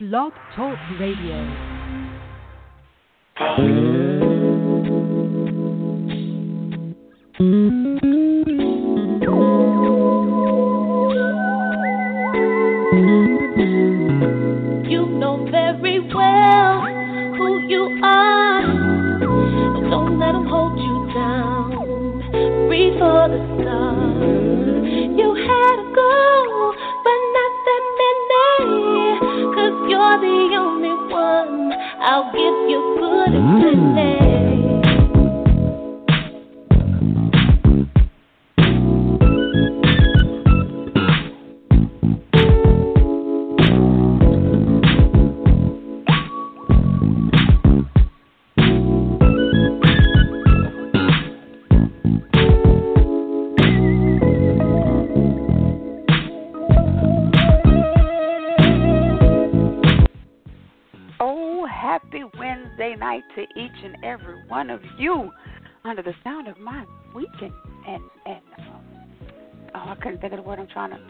Blog Talk Radio.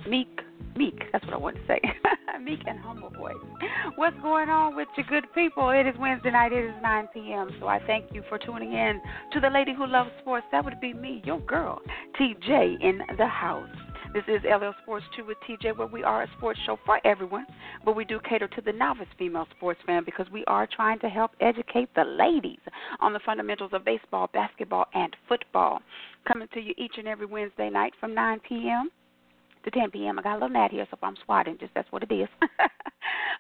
Meek meek. That's what I want to say. meek and humble voice. What's going on with you good people? It is Wednesday night. It is 9 p.m. So I thank you for tuning in to the lady who loves sports. That would be me, your girl, TJ in the house. This is LL Sports 2 with TJ, where we are a sports show for everyone, but we do cater to the novice female sports fan because we are trying to help educate the ladies on the fundamentals of baseball, basketball, and football. Coming to you each and every Wednesday night from 9 p.m. to 10 p.m. I got a little gnat here, so if I'm swatting, just that's what it is.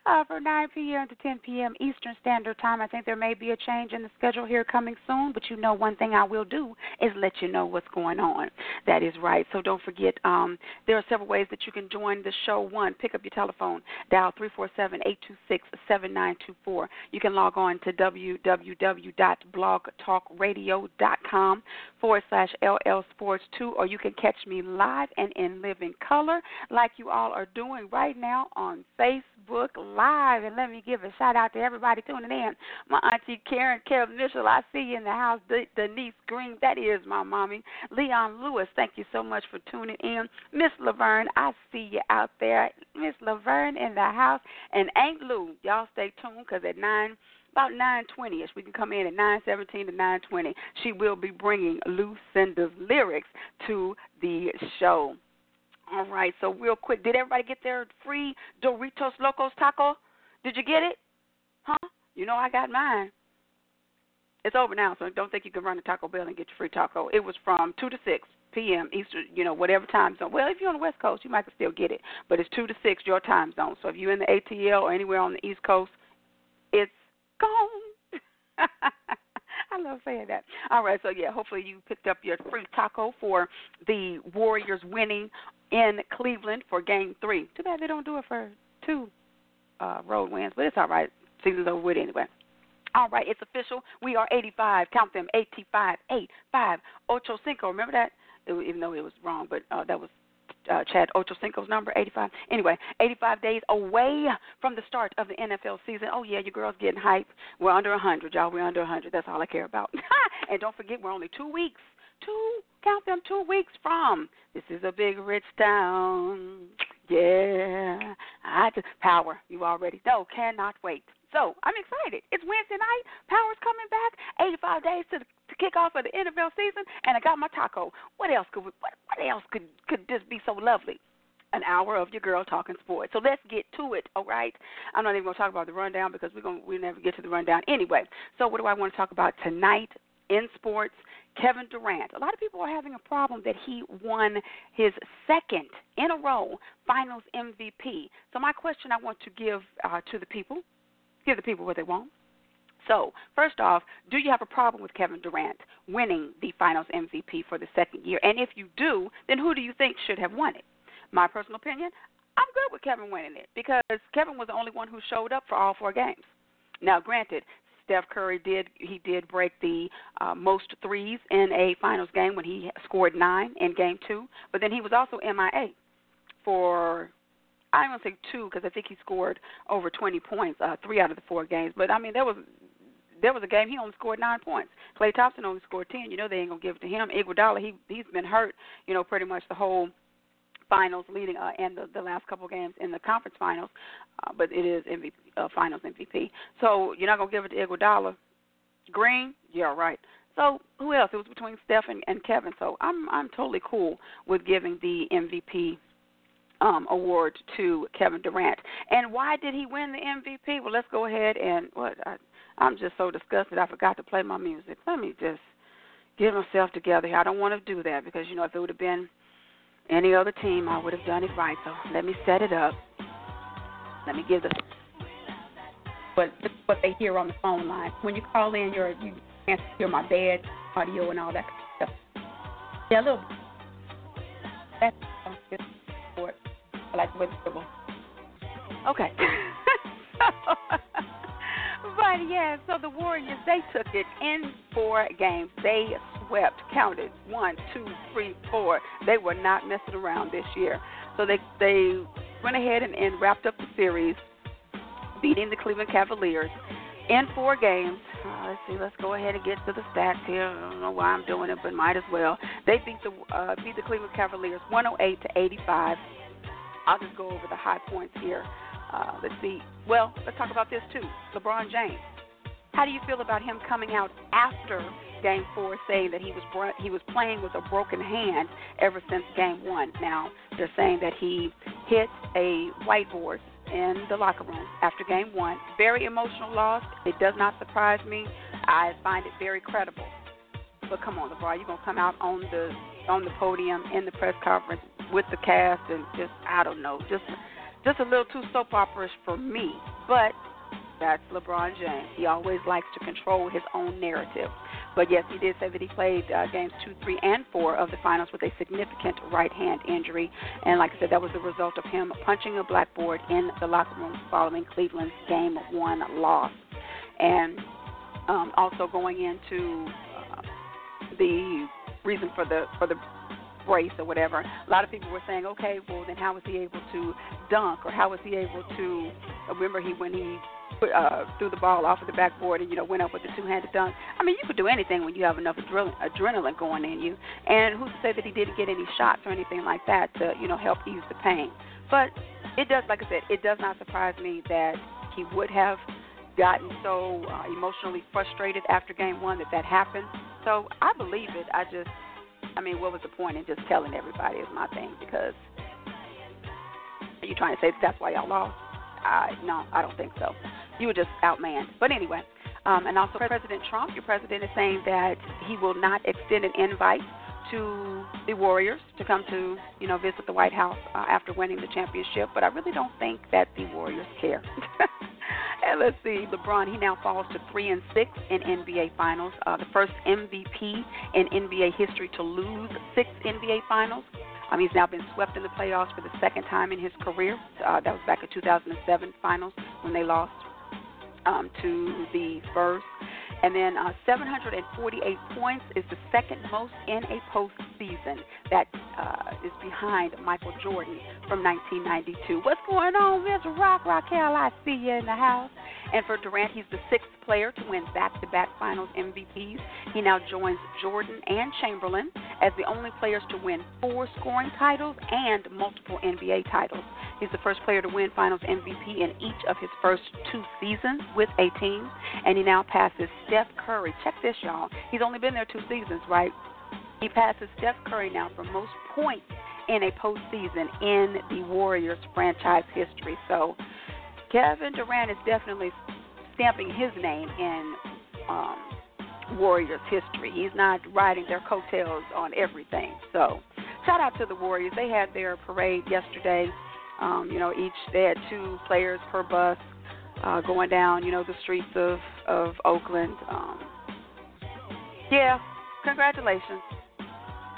uh, from 9 p.m. to 10 p.m. Eastern Standard Time. I think there may be a change in the schedule here coming soon, but you know one thing I will do is let you know what's going on. That is right. So don't forget, um, there are several ways that you can join the show. One, pick up your telephone, dial 347-826-7924. You can log on to www.blogtalkradio.com forward slash LL Sports 2, or you can catch me live and in living color like you all are doing right now on Facebook Live. And let me give a shout out to everybody tuning in. My auntie Karen Carol Mitchell, I see you in the house. De- Denise Green, that is my mommy. Leon Lewis, thank you so much for tuning in. Miss Laverne, I see you out there. Miss Laverne in the house. And Aunt Lou, y'all stay tuned because at 9 about 9:20ish. We can come in at 9:17 to 9:20. She will be bringing Lucinda's lyrics to the show. All right. So real quick, did everybody get their free Doritos Locos taco? Did you get it? Huh? You know I got mine. It's over now, so don't think you can run to Taco Bell and get your free taco. It was from two to six p.m. Eastern, you know, whatever time zone. Well, if you're on the West Coast, you might still get it, but it's two to six your time zone. So if you're in the ATL or anywhere on the East Coast, it's gone. I love saying that. All right, so yeah, hopefully you picked up your free taco for the Warriors winning in Cleveland for Game Three. Too bad they don't do it for two uh, road wins, but it's all right. Season's over with anyway. All right, it's official. We are 85. Count them. 85, 8, 5, ocho cinco. Remember that? Even though it was wrong, but uh, that was uh, Chad Ochocinco's number, 85. Anyway, 85 days away from the start of the NFL season. Oh, yeah, your girl's getting hype. We're under 100, y'all. We're under 100. That's all I care about. and don't forget, we're only two weeks, two, count them, two weeks from. This is a big, rich town. Yeah. I just, power. You already know. Cannot wait. So I'm excited. It's Wednesday night. Power's coming back. 85 days to the to kick off of the NFL season, and I got my taco. What else could we, what, what else could could just be so lovely? An hour of your girl talking sports. So let's get to it, all right? I'm not even to talk about the rundown because we're gonna we never get to the rundown anyway. So what do I want to talk about tonight in sports? Kevin Durant. A lot of people are having a problem that he won his second in a row Finals MVP. So my question I want to give uh, to the people, give the people what they want. So, first off, do you have a problem with Kevin Durant winning the Finals MVP for the second year? And if you do, then who do you think should have won it? My personal opinion, I'm good with Kevin winning it because Kevin was the only one who showed up for all four games. Now, granted, Steph Curry did he did break the uh, most threes in a finals game when he scored nine in game two, but then he was also MIA for I don't say two because I think he scored over 20 points, uh, three out of the four games. But I mean, there was there was a game he only scored nine points. Klay Thompson only scored ten. You know they ain't gonna give it to him. Iguodala he he's been hurt. You know pretty much the whole finals leading uh, and the, the last couple games in the conference finals, uh, but it is MVP, uh, finals MVP. So you're not gonna give it to Iguodala. Green, yeah, right. So who else? It was between Steph and, and Kevin. So I'm I'm totally cool with giving the MVP um, award to Kevin Durant. And why did he win the MVP? Well, let's go ahead and what I, I'm just so disgusted. I forgot to play my music. Let me just get myself together here. I don't want to do that because you know if it would have been any other team, I would have done it right. So let me set it up. Let me give the what what they hear on the phone line when you call in. you're you can't hear my bad audio and all that stuff. Yeah, a little. That's just support. I like the way Okay. but yeah, so the Warriors they took it in four games. They swept, counted one, two, three, four. They were not messing around this year. So they they went ahead and, and wrapped up the series, beating the Cleveland Cavaliers in four games. Uh, let's see. Let's go ahead and get to the stats here. I don't know why I'm doing it, but might as well. They beat the uh, beat the Cleveland Cavaliers 108 to 85. I'll just go over the high points here. Uh, let's see. Well, let's talk about this too. LeBron James. How do you feel about him coming out after Game Four, saying that he was bro- he was playing with a broken hand ever since Game One? Now they're saying that he hit a whiteboard in the locker room after Game One. Very emotional loss. It does not surprise me. I find it very credible. But come on, LeBron, you're gonna come out on the on the podium in the press conference with the cast and just I don't know, just just a little too soap operish for me. But that's LeBron James. He always likes to control his own narrative. But yes, he did say that he played uh, games two, three, and four of the finals with a significant right hand injury. And like I said, that was the result of him punching a blackboard in the locker room following Cleveland's game one loss. And um, also going into uh, the reason for the for the brace or whatever. A lot of people were saying, okay, well then how was he able to dunk or how was he able to? Remember he when he uh, threw the ball off of the backboard and you know went up with the two-handed dunk. I mean, you could do anything when you have enough adrenaline, adrenaline going in you. And who's to say that he didn't get any shots or anything like that to you know help ease the pain? But it does, like I said, it does not surprise me that he would have gotten so uh, emotionally frustrated after game one that that happened. So I believe it. I just I mean, what was the point in just telling everybody is my thing because are you trying to say that that's why y'all lost? I no, I don't think so. You were just outmanned. But anyway, um, and also President Trump, your president is saying that he will not extend an invite to the Warriors to come to you know visit the White House uh, after winning the championship. But I really don't think that the Warriors care. And let's see, LeBron, he now falls to three and six in NBA Finals. Uh, the first MVP in NBA history to lose six NBA Finals. Um, he's now been swept in the playoffs for the second time in his career. Uh, that was back in 2007 Finals when they lost um, to the Spurs. And then uh, 748 points is the second most in a postseason. That uh, is behind Michael Jordan from 1992. What's going on, Miss Rock Raquel? I see you in the house. And for Durant, he's the sixth player to win back-to-back Finals MVPs. He now joins Jordan and Chamberlain as the only players to win four scoring titles and multiple NBA titles. He's the first player to win Finals MVP in each of his first two seasons with a team, and he now passes Steph Curry. Check this, y'all. He's only been there two seasons, right? He passes Steph Curry now for most points in a postseason in the Warriors franchise history. So Kevin Durant is definitely stamping his name in um, Warriors history. He's not riding their coattails on everything. So, shout out to the Warriors. They had their parade yesterday. Um, you know, each they had two players per bus uh, going down. You know, the streets of of Oakland. Um, yeah, congratulations.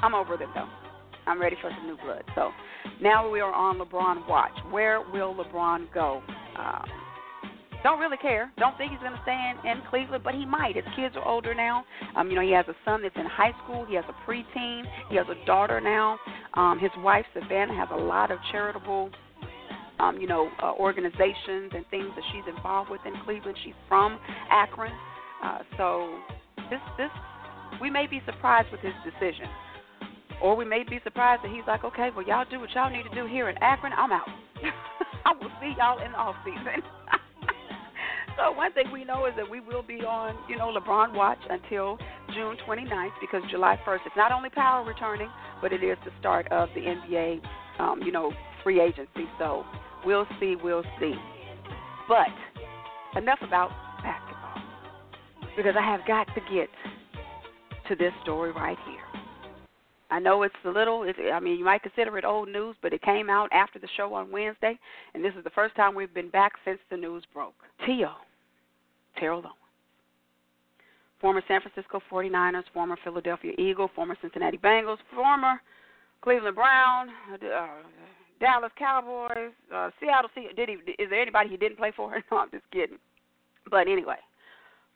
I'm over them though. I'm ready for some new blood. So now we are on LeBron watch. Where will LeBron go? Um, don't really care. Don't think he's going to stay in, in Cleveland, but he might. His kids are older now. Um, you know, he has a son that's in high school. He has a preteen. He has a daughter now. Um, his wife Savannah has a lot of charitable, um, you know, uh, organizations and things that she's involved with in Cleveland. She's from Akron, uh, so this this we may be surprised with his decision. Or we may be surprised that he's like, okay, well, y'all do what y'all need to do here in Akron. I'm out. I will see y'all in the off season. so one thing we know is that we will be on, you know, LeBron watch until June 29th because July 1st is not only power returning, but it is the start of the NBA, um, you know, free agency. So we'll see, we'll see. But enough about basketball because I have got to get to this story right here. I know it's a little. It's, I mean, you might consider it old news, but it came out after the show on Wednesday, and this is the first time we've been back since the news broke. T.O. Terrell Owens, former San Francisco 49ers, former Philadelphia Eagle, former Cincinnati Bengals, former Cleveland Brown, uh, Dallas Cowboys, uh, Seattle. Sea- did he? Is there anybody he didn't play for? no, I'm just kidding. But anyway,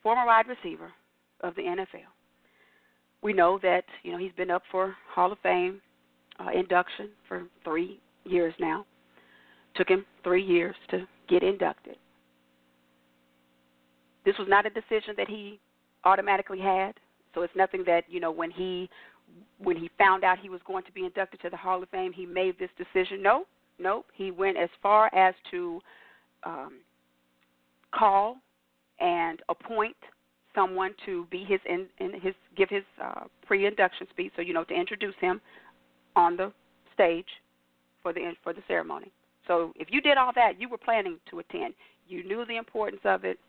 former wide receiver of the NFL we know that you know he's been up for Hall of Fame uh, induction for three years now. Took him three years to get inducted. This was not a decision that he automatically had, so it's nothing that you know when he when he found out he was going to be inducted to the Hall of Fame, he made this decision. No, no, he went as far as to um, call and appoint someone to be his in, in his give his uh, pre-induction speech. So you know to introduce him on the stage for the for the ceremony. So if you did all that, you were planning to attend. You knew the importance of it,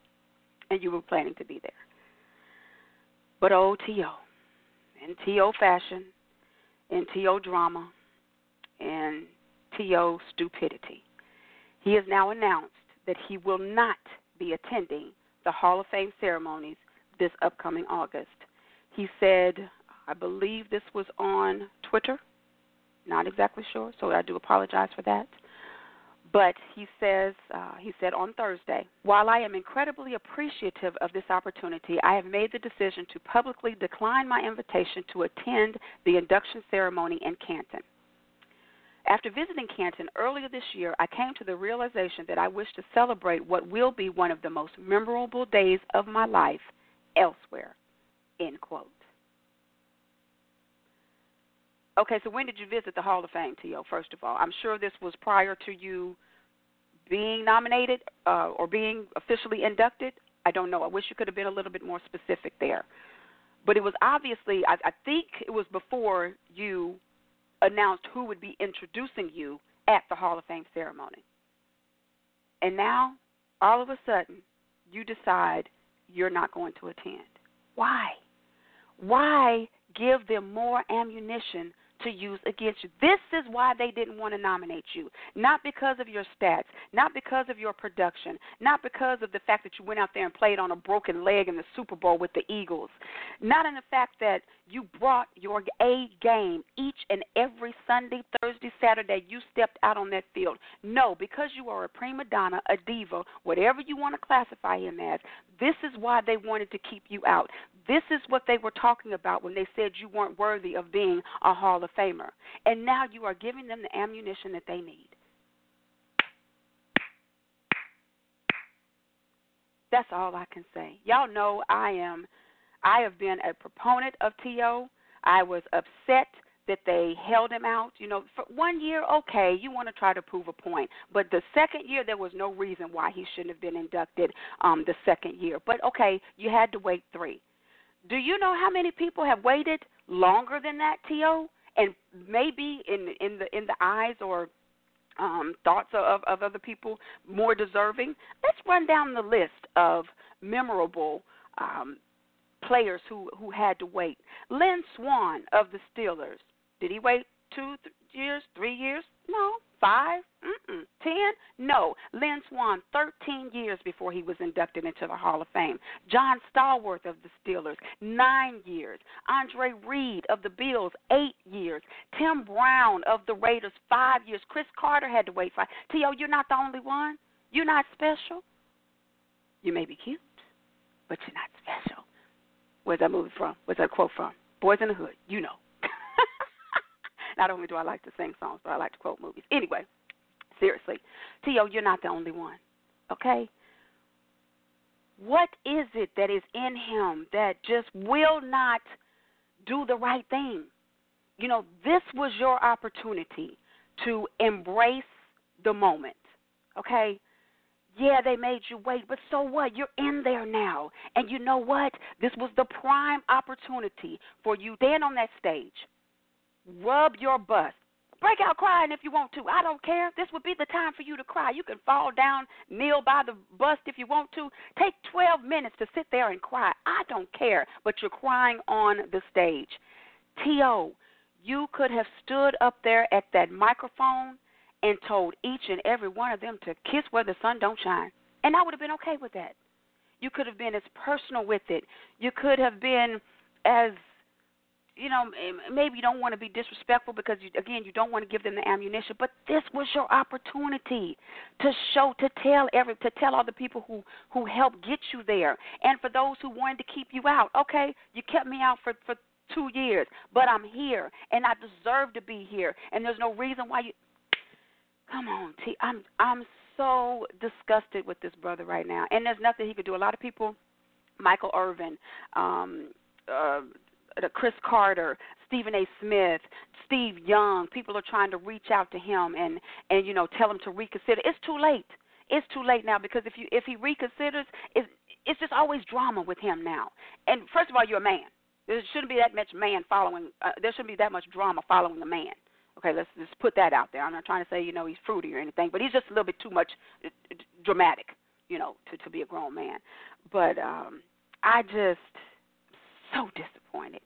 and you were planning to be there. But oh, T.O. in T.O. fashion, in T.O. drama, and T.O. stupidity, he has now announced that he will not be attending the Hall of Fame ceremonies this upcoming August. He said, I believe this was on Twitter. Not exactly sure, so I do apologize for that. But he says, uh, he said on Thursday, while I am incredibly appreciative of this opportunity, I have made the decision to publicly decline my invitation to attend the induction ceremony in Canton. After visiting Canton earlier this year, I came to the realization that I wish to celebrate what will be one of the most memorable days of my life elsewhere. End quote. Okay, so when did you visit the Hall of Fame, T.O., first of all? I'm sure this was prior to you being nominated uh, or being officially inducted. I don't know. I wish you could have been a little bit more specific there. But it was obviously, I, I think it was before you announced who would be introducing you at the Hall of Fame ceremony. And now, all of a sudden, you decide – you're not going to attend. Why? Why give them more ammunition to use against you. This is why they didn't want to nominate you. Not because of your stats, not because of your production, not because of the fact that you went out there and played on a broken leg in the Super Bowl with the Eagles, not in the fact that you brought your A game each and every Sunday, Thursday, Saturday. You stepped out on that field. No, because you are a prima donna, a diva, whatever you want to classify him as. This is why they wanted to keep you out. This is what they were talking about when they said you weren't worthy of being a Hall of Famer. And now you are giving them the ammunition that they need. That's all I can say. Y'all know I am I have been a proponent of TO. I was upset that they held him out. You know, for one year, okay, you want to try to prove a point. But the second year, there was no reason why he shouldn't have been inducted um, the second year. But okay, you had to wait three. Do you know how many people have waited longer than that, To? And maybe in in the in the eyes or um, thoughts of, of other people more deserving. Let's run down the list of memorable um, players who who had to wait. Lynn Swann of the Steelers. Did he wait two years, three years? No. Five? Mm-mm. Ten? No. Lynn Swann, 13 years before he was inducted into the Hall of Fame. John Stallworth of the Steelers, nine years. Andre Reed of the Bills, eight years. Tim Brown of the Raiders, five years. Cris Carter had to wait five. T.O., you're not the only one. You're not special. You may be cute, but you're not special. Where's that movie from? Where's that quote from? Boys in the Hood. You know. Not only do I like to sing songs, but I like to quote movies. Anyway, seriously, T.O., you're not the only one. Okay? What is it that is in him that just will not do the right thing? you know, this was your opportunity to embrace the moment. Okay? Yeah, they made you wait, but so what? You're in there now. And you know what? This was the prime opportunity for you then on that stage. Rub your bust. Break out crying if you want to. I don't care. This would be the time for you to cry. You can fall down, kneel by the bust if you want to. Take 12 minutes to sit there and cry. I don't care, but you're crying on the stage. T.O., you could have stood up there at that microphone and told each and every one of them to kiss where the sun don't shine. And I would have been okay with that. You could have been as personal with it. You could have been as you know, maybe you don't want to be disrespectful because you, again, you don't want to give them the ammunition. But this was your opportunity to show, to tell every, to tell all the people who who helped get you there, and for those who wanted to keep you out. Okay, you kept me out for for two years, but I'm here, and I deserve to be here, and there's no reason why you. Come on, T. I'm I'm so disgusted with this brother right now, and there's nothing he could do. A lot of people, Michael Irvin, um, uh, Cris Carter, Stephen A. Smith, Steve Young, people are trying to reach out to him and and you know tell him to reconsider. It's too late. It's too late now because if you if he reconsiders, it's it's just always drama with him now. And first of all, you're a man. There shouldn't be that much man following. Uh, there shouldn't be that much drama following a man. Okay, let's just put that out there. I'm not trying to say you know he's fruity or anything, but he's just a little bit too much uh, dramatic, you know, to to be a grown man. But um I just so disappointed.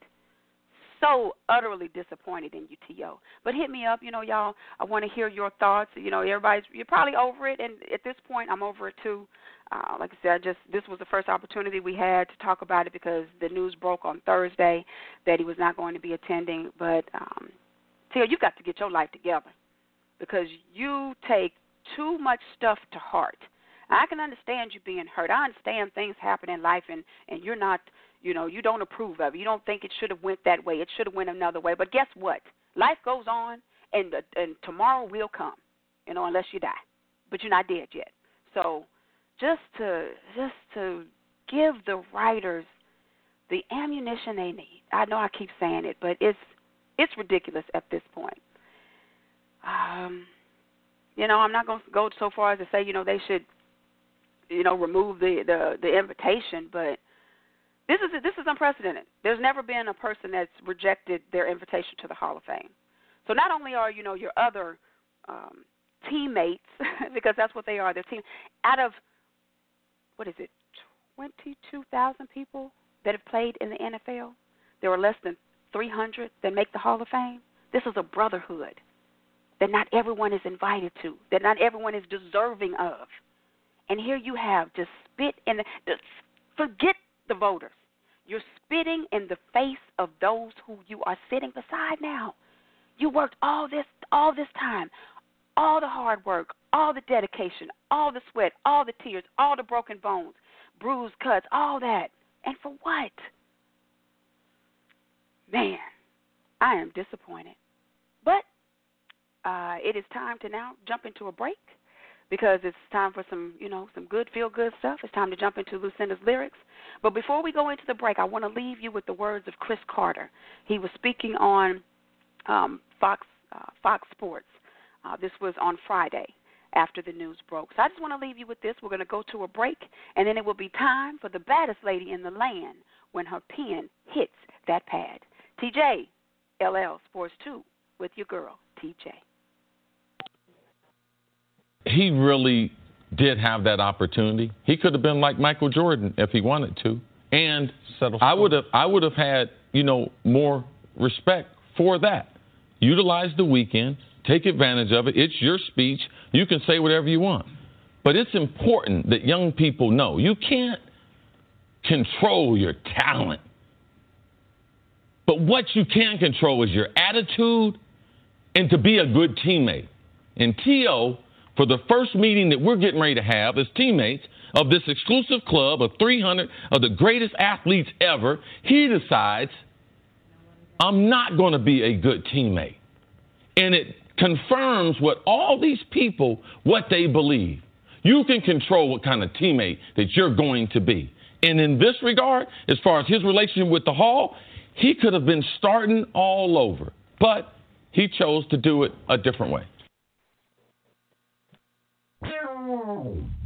So utterly disappointed in you, T.O. But hit me up, you know, y'all. I want to hear your thoughts. You know, everybody's you're probably over it, and at this point, I'm over it too. Uh, like I said, I just this was the first opportunity we had to talk about it because the news broke on Thursday that he was not going to be attending. But um, Tia, you've got to get your life together because you take too much stuff to heart. I can understand you being hurt. I understand things happen in life, and and you're not, you know, you don't approve of it. You don't think it should have went that way. It should have went another way. But guess what? Life goes on, and and tomorrow will come, you know, unless you die. But you're not dead yet. So just to just to give the writers the ammunition they need. I know I keep saying it, but it's it's ridiculous at this point. Um, you know, I'm not going to go so far as to say, you know, they should, you know, remove the the, the invitation, but this is this is unprecedented. There's never been a person that's rejected their invitation to the Hall of Fame. So not only are you know your other um, teammates, because that's what they are, their team. Out of what is it, 22,000 people that have played in the NFL. There are less than 300 that make the Hall of Fame. This is a brotherhood that not everyone is invited to, that not everyone is deserving of. And here you have just spit in the, just forget the voters. You're spitting in the face of those who you are sitting beside now. You worked all this all this time, all the hard work, all the dedication, all the sweat, all the tears, all the broken bones, bruised cuts, all that. And for what? Man, I am disappointed. But uh, it is time to now jump into a break because it's time for some, you know, some good feel good stuff. It's time to jump into Lucinda's lyrics. But before we go into the break, I want to leave you with the words of Cris Carter. He was speaking on um, Fox uh, Fox Sports. Uh, this was on Friday, after the news broke. So I just want to leave you with this. We're going to go to a break, and then it will be time for the baddest lady in the land when her pen hits that pad. TJ, LL Sports 2 with your girl, TJ. He really did have that opportunity. He could have been like Michael Jordan if he wanted to. And I would have I would have had, you know, more respect for that. Utilize the weekend, Take advantage of it. It's your speech. You can say whatever you want. But it's important that young people know you can't control your talent. But what you can control is your attitude and to be a good teammate. And T.O., for the first meeting that we're getting ready to have as teammates of this exclusive club of 300 of the greatest athletes ever, he decides, I'm not going to be a good teammate. And it confirms what all these people what they believe. You can control what kind of teammate that you're going to be. And in this regard, as far as his relationship with the Hall, he could have been starting all over. But he chose to do it a different way. Friday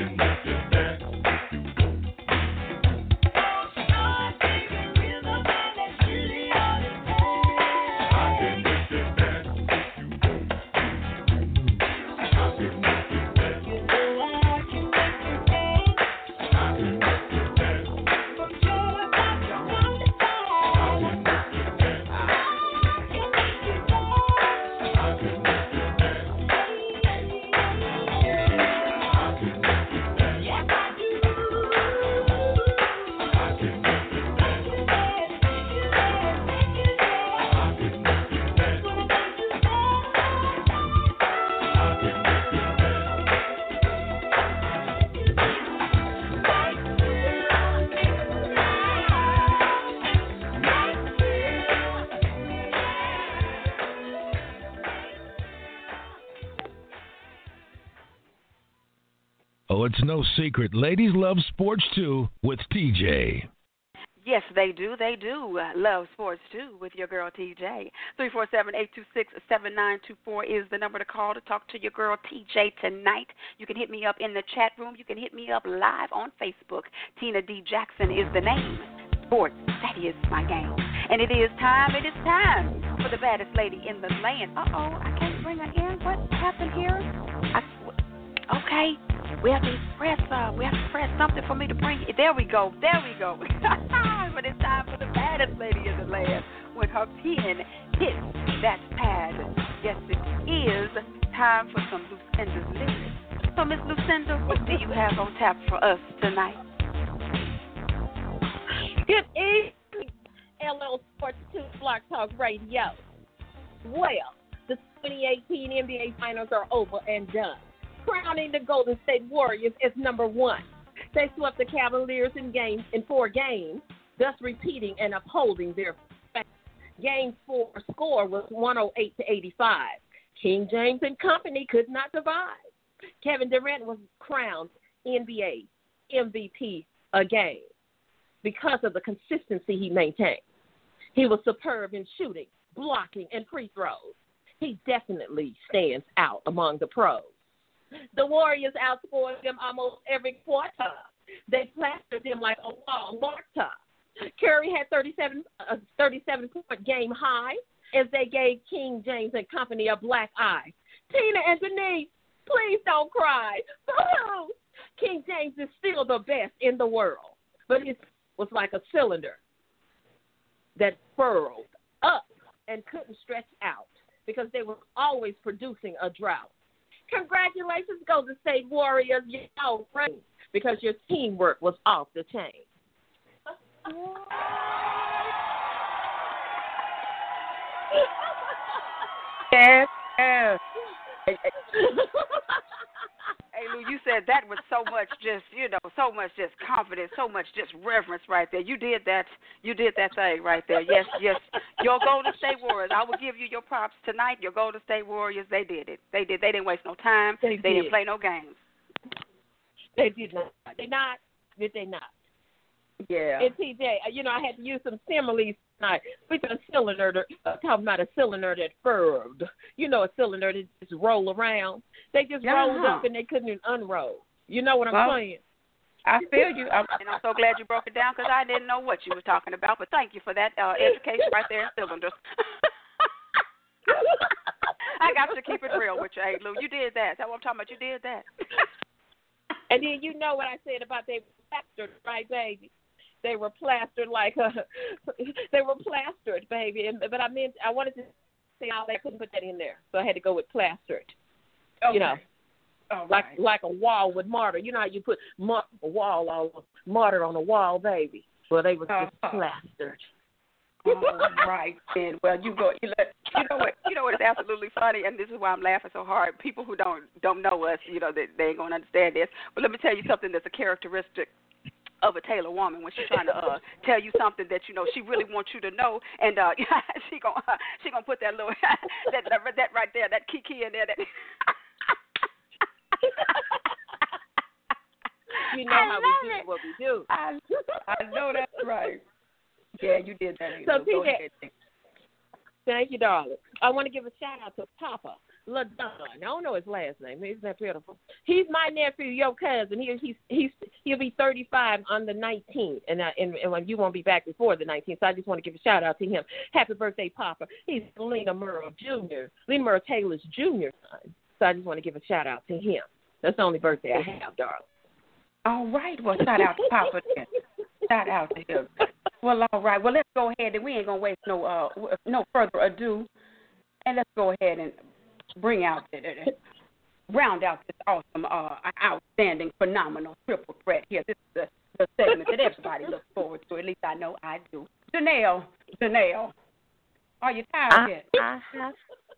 Oh, it's no secret. Ladies love sports too with TJ. Yes, they do. They do love sports too with your girl TJ. Three four seven eight two six seven nine two four is the number to call to talk to your girl TJ tonight. You can hit me up in the chat room. You can hit me up live on Facebook. Tina D Jackson is the name. Sports, that is my game. And it is time, it is time for the baddest lady in the land. Uh oh, I can't bring her in. What happened here? I, okay, we have to press uh, we have to press something for me to bring. There we go. There we go. but it's time for the baddest lady in the land when her pen hits that pad. Yes, it is time for some Lucinda's lyrics. So, Miss Lucinda, what do you have on tap for us tonight? Good evening, LL Sports 2 Blog Talk Radio. Well, the 2018 NBA Finals are over and done, crowning the Golden State Warriors as number one. They swept the Cavaliers in games in four games, thus repeating and upholding their Game four score was 108 to 85. King James and company could not survive. Kevin Durant was crowned NBA MVP again because of the consistency he maintained. He was superb in shooting, blocking, and free throws. He definitely stands out among the pros. The Warriors outscored them almost every quarter. They plastered them like a wall mortar. Curry had 37, a 37 point game high as they gave King James and company a black eye. Tina and Denise, please don't cry. Boo! King James is still the best in the world, but it was like a cylinder that furrowed up and couldn't stretch out because they were always producing a drought. Congratulations, Golden State Warriors. Y'all right because your teamwork was off the chain. yes, yes. Hey, Lou, you said that with so much just, you know, so much just confidence, so much just reverence right there. You did that. You did that thing right there. Yes, yes. Your Golden State Warriors. I will give you your props tonight. Your Golden State Warriors. They did it. They did. They didn't waste no time. They, they did. not play no games. They did not. They not. Did they not? Yeah. And TJ, you know, I had to use some similes tonight. A cylinder, uh, talking about a cylinder that furred. You know, a cylinder that just roll around. They just yeah. rolled up and they couldn't unroll. You know what I'm well, saying? I feel you, I'm, and I'm so glad you broke it down because I didn't know what you were talking about. But thank you for that uh, education right there, cylinders. I got to keep it real with you, hey Lou. You did that. That's what I'm talking about. You did that. and then you know what I said about they plastered, right, baby? They were plastered like a, they were plastered, baby. And, but I meant I wanted to say how they couldn't put that in there, so I had to go with plastered. Okay. You know. All like right. like a wall with mortar. You know how you put mar- a wall all mortar on a wall, baby. Well, they were just Uh-huh. plastered. All right, then. Well, you go. You, let, you know what? You know what is absolutely funny, and this is why I'm laughing so hard. People who don't don't know us, you know, they, they ain't gonna understand this. But let me tell you something that's a characteristic of a Taylor woman when she's trying to uh, tell you something that you know she really wants you to know, and uh, she gonna uh, she gonna put that little that, that that right there, that kiki in there. That You know I how we do it. what we do. I I know that's right. Yeah, you did that. So, TJ ahead. Thank you, darling. I want to give a shout out to Papa LaDon. I don't know his last name. Isn't that beautiful? He's my nephew, your cousin. He, he's he's he'll be 35 on the 19th, and I, and, and you won't be back before the 19th. So I just want to give a shout out to him. Happy birthday, Papa. He's Lena Merle Jr. Lena Merle Taylor's junior son. So I just want to give a shout out to him. That's the only birthday I have, darling. All right. Well, shout out to Papa then. Shout out to him. Well, all right. Well, let's go ahead and we ain't gonna waste no uh no further ado, and let's go ahead and bring out the, round out this awesome, uh, outstanding, phenomenal triple threat here. This is the, the segment that everybody looks forward to. At least I know I do. Janelle, Janelle, are you tired I, yet? I have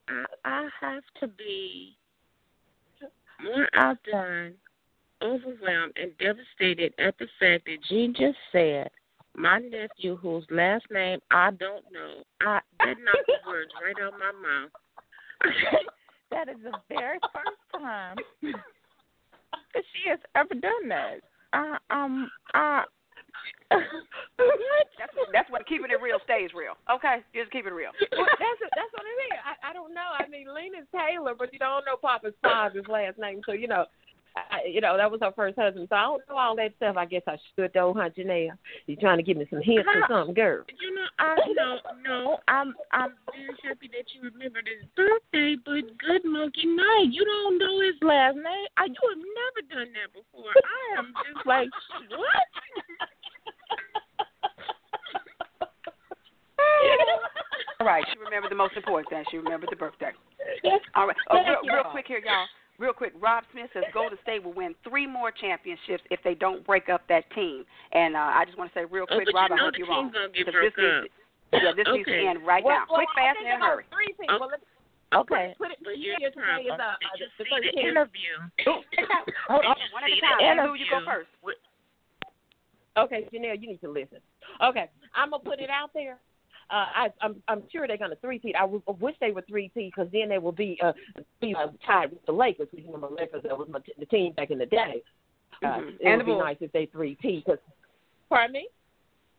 I, I have to be more outdone, overwhelmed, and devastated at the fact that Jean just said my nephew, whose last name I don't know, I did not the words right out of my mouth. that is the very first time that she has ever done that. I um I That's what that's when keeping it real stays real. Okay, just keep it real. Well, that's that's what I mean. I, I don't know. I mean, Lena's Taylor, but you don't know Papa's father's last name, so you know, I, you know that was her first husband. So I don't know all that stuff. I guess I should though, huh, Janelle? You trying to give me some hints or something, girl? You know, I no, no, I'm I'm very happy that you remembered his birthday, but good monkey night. You don't know his last name. I, you have never done that before. I am just like, what? All right, she remembered the most important thing. She remembered the birthday. All right. Oh, real, real quick here, y'all. Real quick, Rob Smith says Golden State will win three more championships if they don't break up that team. And uh, I just want to say real Oh, quick, but Rob, you I know hope the you're team's wrong. gonna get Because broke this needs up. to, yeah, this needs to Okay. end right well, now. well, quick, I fast, think and in a about hurry. Three people. Oh. Let's, Okay. Put, put it. But Yeah, here's the today is problem. uh, Did you the see the 13th. interview? Hold on, Did you one at see a time. the And who you go interview first? with- Okay, Janelle, you need to listen. Okay, I'm gonna put it out there. Uh, I, I'm I'm sure they're gonna three peat. I w- wish they were three peat because then they will be uh, be uh, tied with the Lakers. We remember Lakers that was my t- the team back in the day. Uh, Mhm. It And would be Bulls. nice if they three. Cause, pardon me.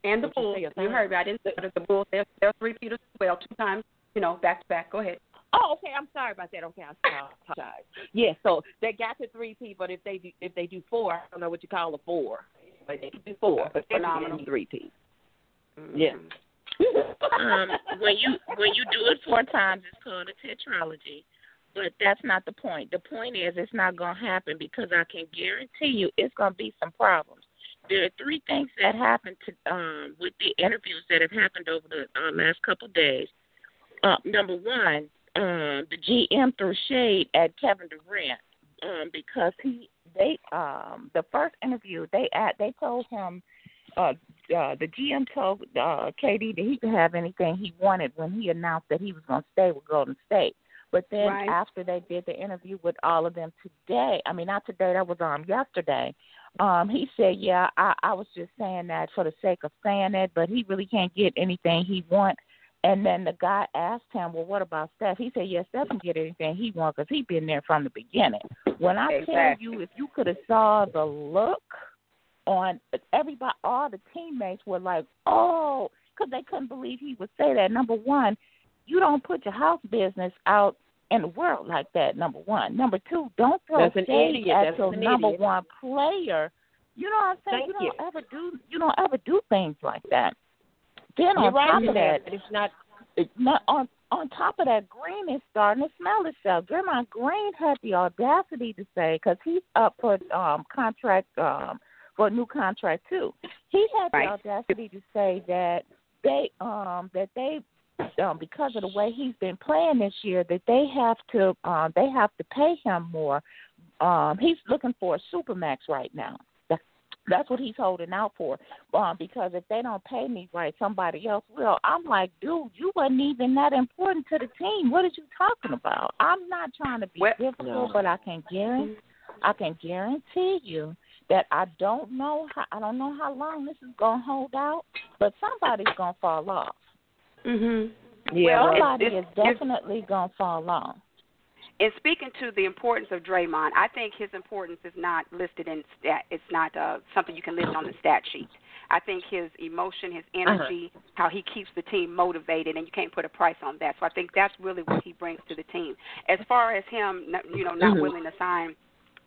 And the What you Bulls. You heard me. I didn't say that the Bulls. They're, they're three Peters as well, two times. You know, back to back. Go ahead. Oh, okay. I'm sorry about that. Okay, I apologize. Yes, so they got to three P, but if they do, if they do four, I don't know what you call a four. But they can do four, but they Phenomenal. three P. Mhm. Yeah. Um, when you when you do it four times, it's called a tetralogy. But that's not the point. The point is, it's not going to happen because I can guarantee you, it's going to be some problems. There are three things that happened to um, with the interviews that have happened over the uh, last couple of days. Uh, number one, um, the GM threw shade at Kevin Durant um, because he they um, the first interview they at they told him uh, uh, the GM told uh, KD that he could have anything he wanted when he announced that he was going to stay with Golden State. But then Right. after they did the interview with all of them today, I mean not today, that was um yesterday. Um, he said, "Yeah, I, I was just saying that for the sake of saying it, but he really can't get anything he wants." And then the guy asked him, "Well, what about Steph?" He said, "Yes, Steph can get anything he wants because he's been there from the beginning." When I tell you, if you could have saw the look on everybody, all the teammates were like, "Oh," because they couldn't believe he would say that. Number one, you don't put your house business out in the world like that. Number one. Number two, don't throw That's shade at That's your number idiot. one player. You know what I'm saying? Thank you you. don't ever do. You don't ever do things like that. Then You're on right. top of Janelle, that, it's not. it- not on on top of that, Green is starting to smell itself. Draymond Green had the audacity to say, because he's up for um contract um for a new contract too. He had Right. the audacity to say that they um that they um because of the way he's been playing this year that they have to um they have to pay him more. Um he's looking for a supermax right now. That's that's what he's holding out for. Um, because if they don't pay me right, somebody else will. I'm like, dude, you wasn't even that important to the team. What are you talking about? I'm not trying to be Well- difficult, No. but I can guarantee, I can guarantee you that I don't know how I don't know how long this is gonna hold out, but somebody's gonna fall off. Mhm. Yeah, Well. Somebody it's- is definitely gonna fall off. In speaking to the importance of Draymond, I think his importance is not listed in stat. It's not uh, something you can list on the stat sheet. I think his emotion, his energy, how he keeps the team motivated, and you can't put a price on that. So I think that's really what he brings to the team. As far as him, you know, not Mhm. willing to sign,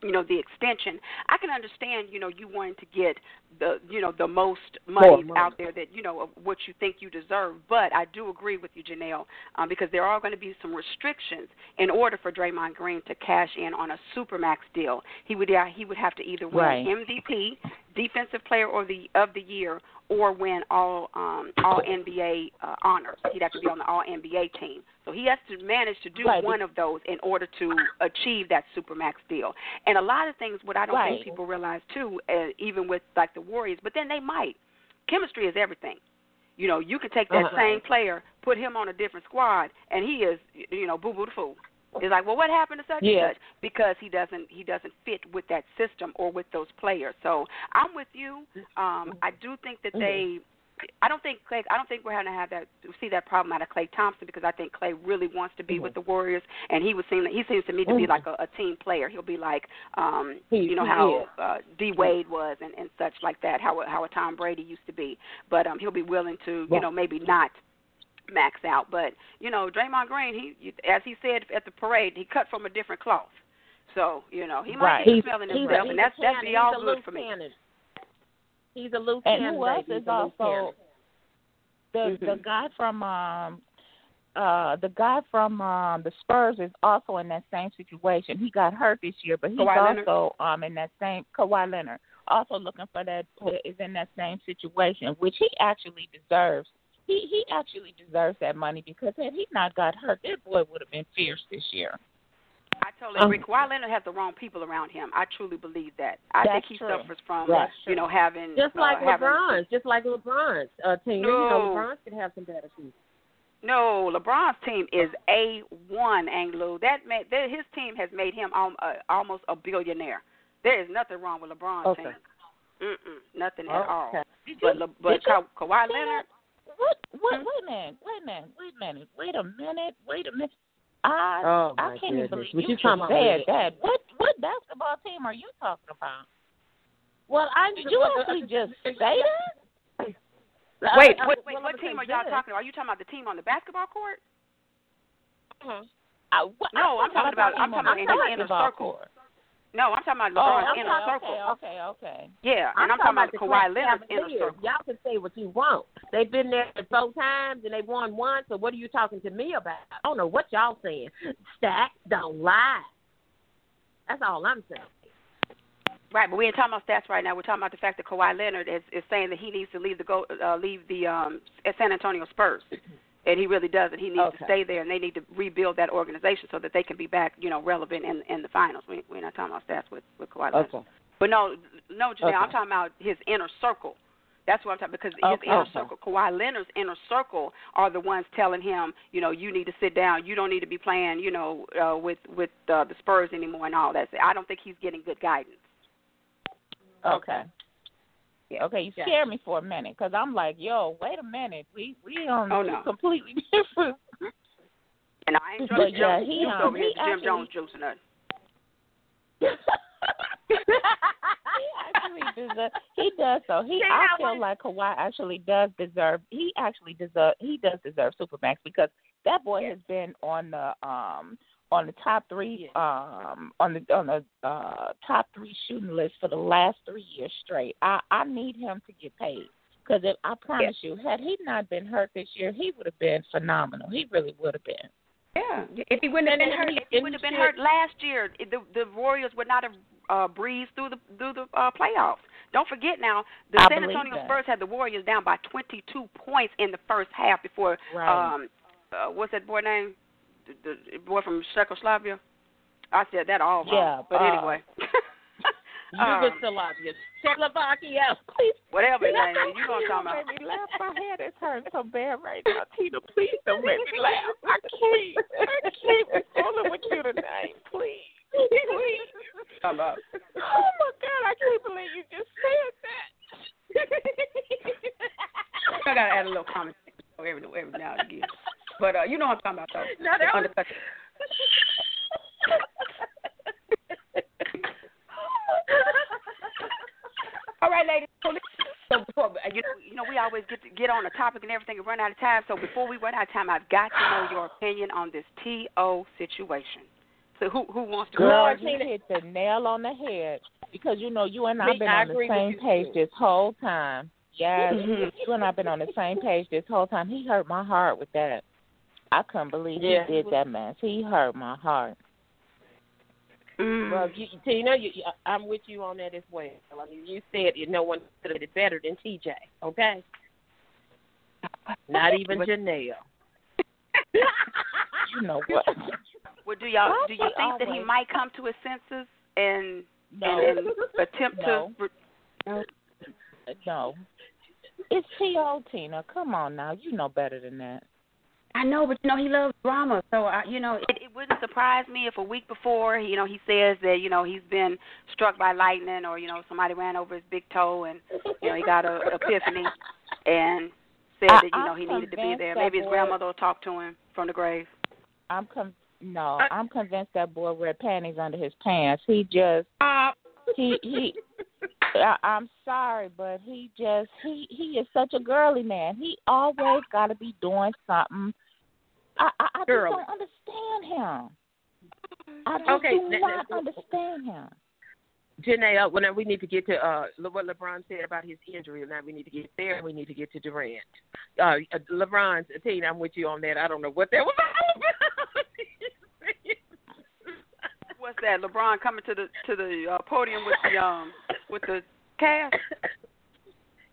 you know, the extension, I can understand, you know, you wanting to get the, you know, the most money money. out there that you know of what you think you deserve. But I do agree with you, Janelle, um, because there are going to be some restrictions in order for Draymond Green to cash in on a supermax deal. He would uh, he would have to either win Right. MVP, Defensive Player or the of the Year, or win all um, all NBA uh, honors. He'd have to be on the All NBA team. So he has to manage to do Right. one of those in order to achieve that supermax deal. And a lot of things, what I don't Right. think people realize too, uh, even with like the Warriors, but then they might. Chemistry is everything. You know, you can take that Uh-huh. same player, put him on a different squad, and he is, you know, boo boo the fool. It's like, well, what happened to such Yeah. and such? Because he doesn't he doesn't fit with that system or with those players. So I'm with you. Um, I do think that they. I don't think Klay. I don't think we're going to have that see that problem out of Klay Thompson because I think Klay really wants to be with the Warriors, and he would seem he seems to me to be Mhm. like a, a team player. He'll be like, um, He- you know how is. uh, D Wade was and, and such like that. How how a Tom Brady used to be, but um, he'll be willing to you Right. know maybe not max out. But you know, Draymond Green, he as he said at the parade, he cut from a different cloth. So you know, he might Right. be He's, smelling he's, himself, a, and that's a that'd be all a good for me. cannon. He's a loose And cannon. who else is He's also the the Mhm. guy from um uh the guy from um the Spurs is also in that same situation. He got hurt this year, but he's Kawhi Leonard? also um in that same Kawhi Leonard also looking for that is in that same situation, which he actually deserves. He he actually deserves that money because had he not got hurt, that boy would have been fierce this year. I totally Um, agree. Kawhi Leonard has the wrong people around him. I truly believe that. I think he true. suffers from Right. you know having Just like uh, having, LeBron's, just like LeBron's uh, team. You know, No. LeBron's could have some bad people. No, LeBron's team is a one, Anglo. That man, that, his team has made him um, uh, almost a billionaire. There is nothing wrong with LeBron's Okay. team. Mm-mm, nothing at all. Did But you- but Ka- Kawhi Leonard, What? What? Hmm? Wait a minute. Wait a minute. Wait a minute. Wait a minute. Wait a minute. I Oh, I can't even believe What you, you just talking about said that. What what basketball team are you talking about? Well, I Did you actually just say that? wait, I- what, wait, what team are y'all this. talking about? Are you talking about the team on the basketball court? I, what, No, I'm talking about- I'm talking about in his inner circle. No, I'm talking about Oh, LeBron's I'm inner talking, circle. okay, okay, okay. Yeah, and I'm, talking about the Kawhi Leonard's inner circle. Y'all can say what you want. They've been there four times and they won one. So what are you talking to me about? I don't know what y'all saying. Stats don't lie. That's all I'm saying. Right, but we ain't talking about stats right now. We're talking about the fact that Kawhi Leonard is, is saying that he needs to leave the go uh, leave the um, San Antonio Spurs, and he really doesn't. He needs Okay. to stay there, and they need to rebuild that organization so that they can be back, you know, relevant in in the finals. We, we're not talking about stats with with Kawhi Leonard. Okay. But no, no, Janelle, I'm talking about his inner circle. That's what I'm talking because his Okay. inner Okay. circle, Kawhi Leonard's inner circle, are the ones telling him, you know, you need to sit down. You don't need to be playing, you know, uh, with with uh, the Spurs anymore and all that. So I don't think he's getting good guidance. Okay. Okay, you scared me for a minute because I'm like, yo, wait a minute, we we on Oh, no. completely different. And I ain't But drinking yeah, Jim he, um, over here, he Jim actually- Jones juice or nothing. he actually deserve. He does so. He See, I feel like Kawhi actually does deserve. He actually deserve. He does deserve Supermax because that boy has been on the um on the top three um on the on the uh top three shooting list for the last three years straight. I I need him to get paid. Because if I promise you, had he not been hurt this year, he would have been phenomenal. He really would have been. Yeah, if he wouldn't have been hurt, if he would have been hurt last year, the the Warriors would not have uh, breezed through the through the uh, playoffs. Don't forget now, the I San Antonio. Spurs had the Warriors down by 22 points in the first half before Right. um uh, what's that boy name? The, the boy from Czechoslovakia. I said that all wrong. Yeah, but uh, anyway. Um, Yugoslavia, Czechoslovakia. Please. whatever his name is, you know what I'm talking about. Make me laugh. My head is hurting so bad right now. Tina, please don't make me laugh. I can't. I can't be fooling with you tonight. Please. Please. Talking about. Oh my God, I can't believe you just said that. I gotta add a little comment every every now and again. But uh, you know what I'm talking about though. No, that was- Undercut. All right, ladies. So, let's- so before you know, you know, we always get to get on a topic and everything and run out of time. So before we run out of time, I've got to know your opinion on this TO situation. So who who wants to? Girl, Lord, you hit the nail on the head because you know you and I've been I on the same page too. this whole time. Yes, Mhm. you and I have been on the same page this whole time. He hurt my heart with that. I couldn't believe Yeah. he did that, man. He hurt my heart. Mm. Well, you, Tina, you, you- I'm with you on that as well. I mean, you said you no one could have did it better than TJ. Okay. Not even Janelle. You know what? Well, do y'all Why do you they think that he might come to his senses and No. and, and attempt No. to? No. It's T.O. Tina. Come on now. You know better than that. I know, but you know he loves drama, so I, you know it, it wouldn't surprise me if a week before, you know, he says that you know he's been struck by lightning, or you know somebody ran over his big toe, and you know he got a epiphany, and said I- that you know I'm he needed to be there. Maybe his boy- grandmother will talk to him from the grave. I'm com- no, I'm convinced that boy wear panties under his pants. He just uh, he he I, I'm sorry, but he just he he is such a girly man. He always got to be doing something. I I, I just don't understand him. I just Okay, do that- not that- understand him. Janelle, when we need to get to uh, what LeBron said about his injury, now we need to get there. We need to get to Durant. Uh, uh, LeBron's Tina, I'm with you on that. I don't know what that was all about. What's that? LeBron coming to the to the uh, podium with the um with the cast.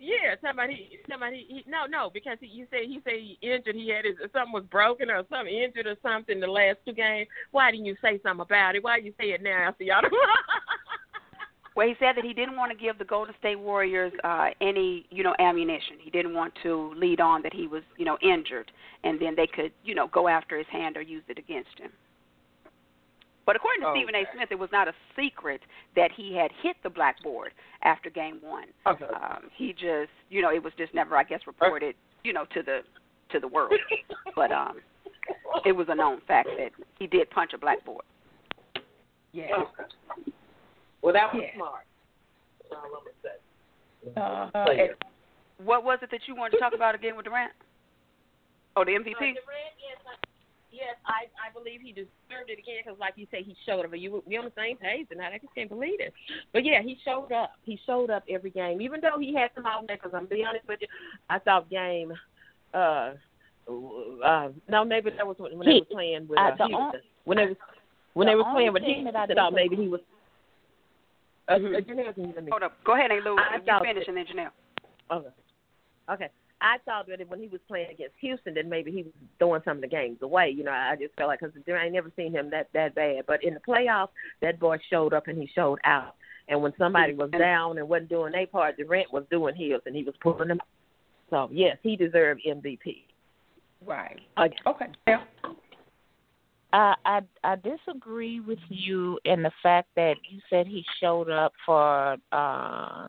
Yeah, somebody, somebody. He, no, no, because he, you say he said he injured. He had his something was broken or something injured or something the last two games. Why didn't you say something about it? Why you say it now after y'all? Well, he said that he didn't want to give the Golden State Warriors uh, any, you know, ammunition. He didn't want to lead on that he was, you know, injured, and then they could, you know, go after his hand or use it against him. But according to Okay. Stephen A. Smith, it was not a secret that he had hit the blackboard after Game One. Okay. Um, he just, you know, it was just never, I guess, reported, you know, to the to the world. but um, it was a known fact that he did punch a blackboard. Yeah. Okay. Well, that was Yeah. smart. That's all I'm gonna say. Uh, and- What was it that you wanted to talk about again with Durant? Oh, the MVP. Uh, Durant, yes, I, yes, I I believe he deserved it again because, like you say, he showed up. You we on the same page, and I just can't believe it. But yeah, he showed up. He showed up every game, even though he had some out there. Because I'm be honest with you, I thought game. Uh, uh, no, maybe that was when, when they were playing with uh, uh, Houston. on- when they was when the they were playing with Houston, that I I thought did- maybe he was. Uh, Mhm. uh, Janelle, can you let me? Hold up. Go ahead, Aunt Lou. I You thought finish that- and then Janelle. Okay. Okay. I thought that when he was playing against Houston, that maybe he was throwing some of the games away. You know, I just felt like because I ain't never seen him that that bad. But in the playoffs, that boy showed up and he showed out. And when somebody was down and wasn't doing their part, Durant was doing his and he was pulling them. So yes, he deserved MVP. right. Okay. Okay. Yeah. I, I I disagree with you in the fact that you said he showed up for uh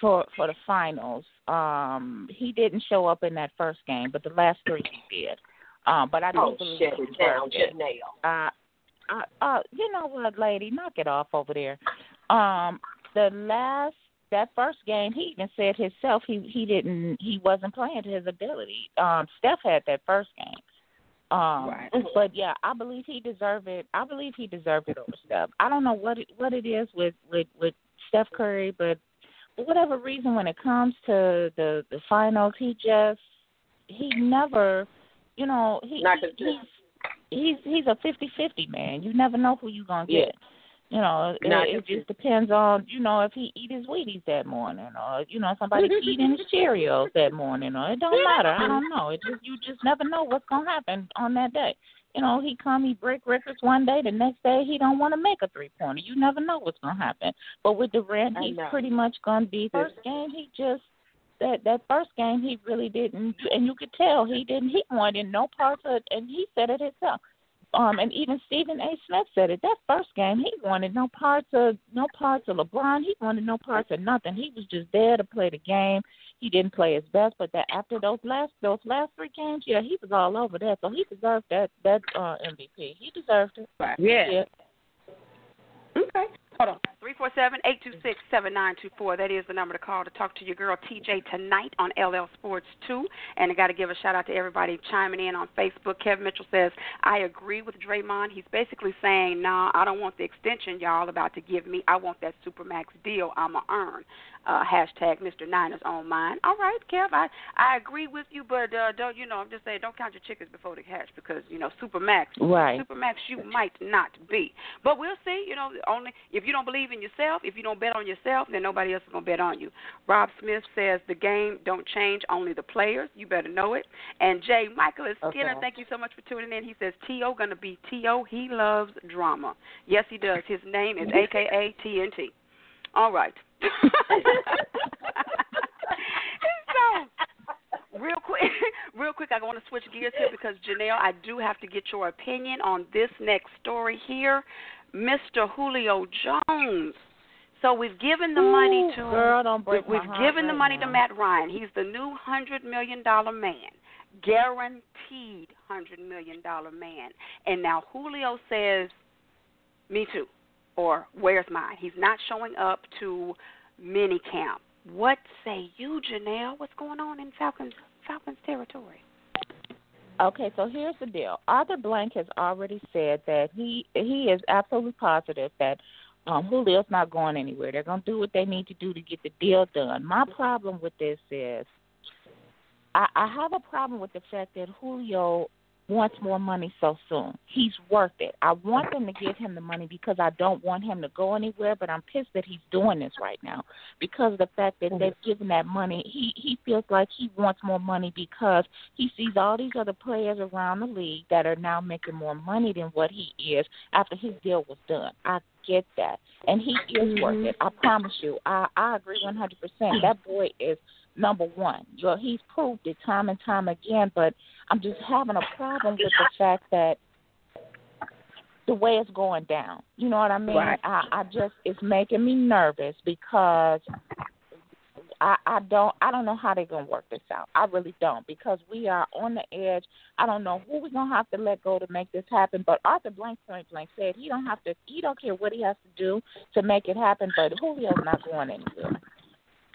for for the finals. Um he didn't show up in that first game, but the last three he did. Um but I do Oh, believe shut he it down, deserved it. Janelle. Uh, uh, uh, you know what, lady, knock it off over there. Um, the last that first game, he even said himself he he didn't he wasn't playing to his ability. Um, Steph had that first game. Um, Right. but yeah, I believe he deserved it. I believe he deserved it over Steph. I don't know what it, what it is with with with Steph Curry, but for whatever reason, when it comes to the the finals, he just he never, you know, he, Not he he's he's he's a fifty fifty man. You never know who you're gonna Yeah. You know, it, Not it just depends on you know if he eat his Wheaties that morning, or you know somebody eating his Cheerios that morning, or it don't matter. I don't know. It just you just never know what's gonna happen on that day. You know, he come, he break records one day, the next day he don't want to make a three pointer. You never know what's gonna happen. But with Durant, he's pretty much gonna be first game. He just that that first game he really didn't, and you could tell he didn't. He wanted no parts of, and he said it himself. Um, and even Stephen A. Smith said it. That first game, he wanted no parts of no parts of LeBron. He wanted no parts of nothing. He was just there to play the game. He didn't play his best, but that after those last those last three games, yeah, he was all over that. So he deserved that that uh, MVP. He deserved it. Yeah. Yeah. Okay. Hold on. Three four seven eight two six seven nine two four. That is the number to call to talk to your girl TJ tonight on LL Sports 2. And I got to give a shout out to everybody chiming in on Facebook. Kevin Mitchell says, I agree with Draymond. He's basically saying, nah, I don't want the extension y'all about to give me. I want that Supermax deal I'm going to earn. Uh, hashtag Mr. Niners on mine. All right, Kev, I, I agree with you, but uh, don't, you know, I'm just saying, don't count your chickens before they hatch because, you know, Supermax Right. Supermax you might not be. But we'll see, you know, only if you don't believe in yourself, if you don't bet on yourself, then nobody else is gonna bet on you. Rob Smith says the game don't change, only the players. You better know it. And Jay Michael is Skinner, Okay. thank you so much for tuning in. He says T.O. gonna be T.O. He loves drama. Yes, he does. His name is AKA TNT. All right. so real quick, real quick, I want to switch gears here because Janelle, I do have to get your opinion on this next story here, Mr. Julio Jones. So we've given the money to Girl, we've given the right money now. to Matt Ryan. He's the new hundred million dollar man, guaranteed hundred million dollar man. And now Julio says, "Me too," or "Where's mine?" He's not showing up to mini camp. What say you, Janelle? What's going on in Falcons Falcons territory? Okay, so here's the deal. Arthur Blank has already said that he he is absolutely positive that um Julio's not going anywhere. They're gonna do what they need to do to get the deal done. My problem with this is I, I have a problem with the fact that Julio wants more money so soon. He's worth it. I want them to give him the money because I don't want him to go anywhere, but I'm pissed that he's doing this right now because of the fact that they've given that money. He he feels like he wants more money because he sees all these other players around the league that are now making more money than what he is after his deal was done. I get that, and he is worth mm-hmm. it. I promise you. I I agree one hundred percent. That boy is number one. Well, he's proved it time and time again. But I'm just having a problem with the fact that the way it's going down. You know what I mean? Right. I I just it's making me nervous because I I don't I don't know how they're gonna work this out. I really don't because we are on the edge. I don't know who we're gonna have to let go to make this happen. But Arthur Blank point blank said he don't have to he don't care what he has to do to make it happen. But Julio's not going anywhere.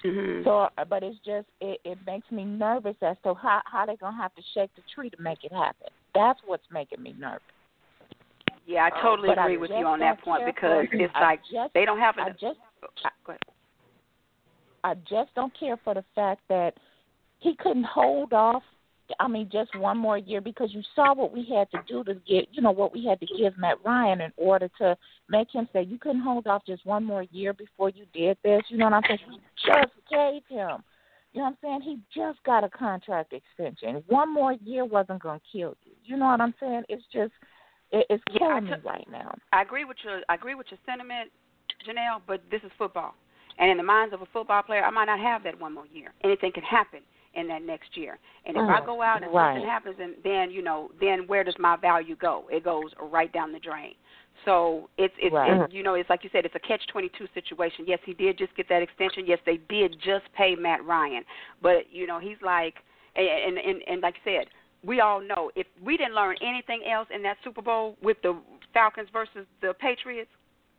Mm-hmm. So, uh, but it's just it, it makes me nervous as to how how they're gonna have to shake the tree to make it happen. That's what's making me nervous. Yeah, I totally But I agree with you on that point because for- it's I like just- they don't have I enough. just Go ahead. I just don't care for the fact that he couldn't hold off. I mean, just one more year because you saw what we had to do to get, you know, what we had to give Matt Ryan in order to make him say you couldn't hold off just one more year before you did this. You know what I'm saying? We just gave him. You know what I'm saying? He just got a contract extension. One more year wasn't going to kill you. You know what I'm saying? It's just, it, it's Yeah, I killing me right now. I agree with your I agree with your sentiment, Janelle, but this is football. And in the minds of a football player, I might not have that one more year. Anything can happen in that next year. And if I Mm, go out and right. something happens and then, you know, then where does my value go? It goes right down the drain. So it's it's, Right. it's you know, it's like you said, it's a catch twenty two situation. Yes, he did just get that extension. Yes, they did just pay Matt Ryan. But, you know, he's like and and, and like you said, we all know if we didn't learn anything else in that Super Bowl with the Falcons versus the Patriots,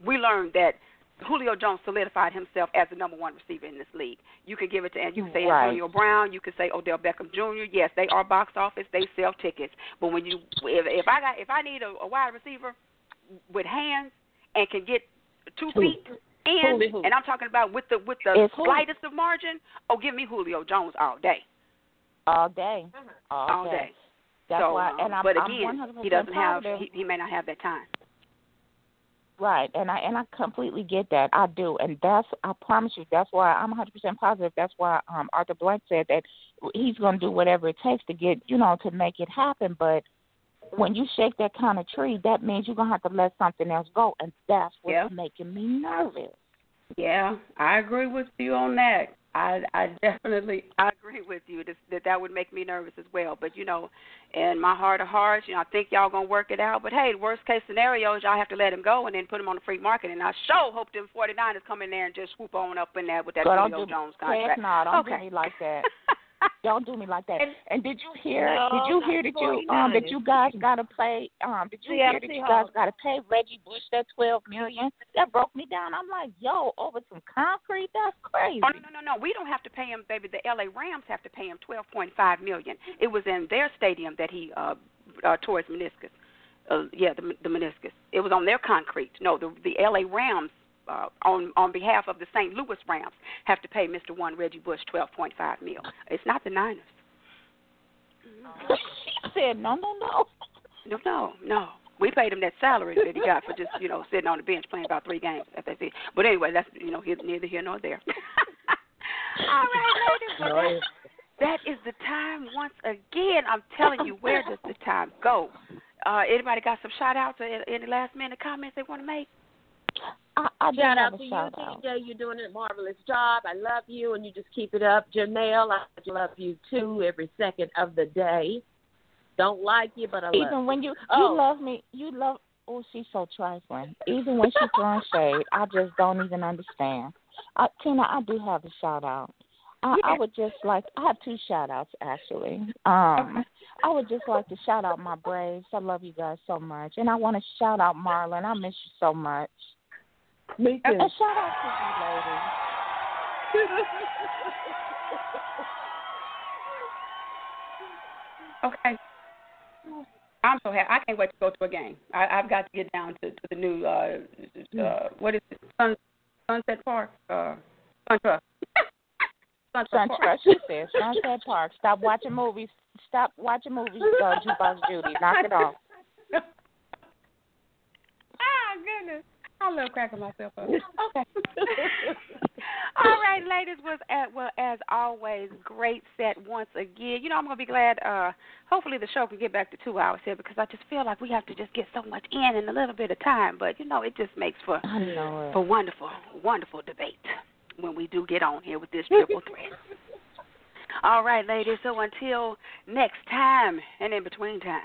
we learned that Julio Jones solidified himself as the number one receiver in this league. You could give it to and you can say Right. Antonio Brown, you could say Odell Beckham Jr. Yes, they are box office, they sell tickets. But when you if if I got if I need a, a wide receiver with hands and can get two Who? feet Who? Who? and I'm talking about with the with the It's slightest of margin, oh give me Julio Jones all day, All day. All, all day. That's so, why, um, and I'm, but I'm again, he doesn't have he, he may not have that time. Right, and I and I completely get that. I do, and that's I promise you. That's why I'm 100 percent positive. That's why um Arthur Blank said that he's going to do whatever it takes to get you know to make it happen. But when you shake that kind of tree, that means you're gonna have to let something else go, and that's what's Yeah. making me nervous. Yeah, I agree with you on that. I I definitely I agree with you that that, that would make me nervous as well. But you know, in my heart of hearts, you know, I think y'all gonna work it out. But hey, worst case scenario is y'all have to let him go and then put him on the free market. And I sure hope them 49ers come in there and just swoop on up in there with that Julio Jones contract. no, don't okay. do me like that. Don't do me like that. And- And did you hear? No, did you hear that you um that you guys got to play? Um, did you hear that you guys got to pay Reggie Bush that twelve million? That broke me down. I'm like, yo, over some concrete? That's crazy. Oh no no no no! We don't have to pay him, baby. The L.A. Rams have to pay him twelve point five million. It was in their stadium that he uh, uh tore his meniscus. Uh, yeah, the the meniscus. It was on their concrete. No, the the L.A. Rams uh, on on behalf of the St. Louis Rams have to pay Mr. One Reggie Bush twelve point five mil. It's not the Niners. she said, no, no, no. No no no. We paid him that salary that he got for just you know sitting on the bench playing about three games. That's it. But anyway, that's you know here- neither here nor there. All right, ladies. well, that- That is the time once again. I'm telling you, where does the time go? Uh, anybody got some shout outs or any last minute comments they want to make? I, I Shout out to you, shout. TJ. You're doing a marvelous job. I love you, and you just keep it up. Janelle, I love you too. Every second of the day. Don't like you, but I love Even you. when you Oh. you love me, you love. Oh, she's so trifling. Even when she's throwing shade, I just don't even understand. Uh, Tina, I do have a shout out. I, I would just like I have two shout outs actually. Um I would just like to shout out my Braves. I love you guys so much. And I want to shout out Marlon. I miss you so much. Me And shout out to you ladies. Okay. I'm so happy. I can't wait to go to a game. I, I've got to get down to, to the new uh, uh what is it? Sun, Sunset Park. Uh, Suntrust. Suntrust Park. Suntrust, she. Sunset Park. Stop watching movies. Stop watching movies, uh, Jukebox Judy. Knock it off. ah goodness. I love cracking myself up. Okay. All right, ladies. Was at well as always, great set once again. You know, I'm gonna be glad. Uh, hopefully, the show can get back to two hours here because I just feel like we have to just get so much in in a little bit of time. But you know, it just makes for I know it. for wonderful, wonderful debate when we do get on here with this triple threat. All right, ladies. So until next time, and in between time,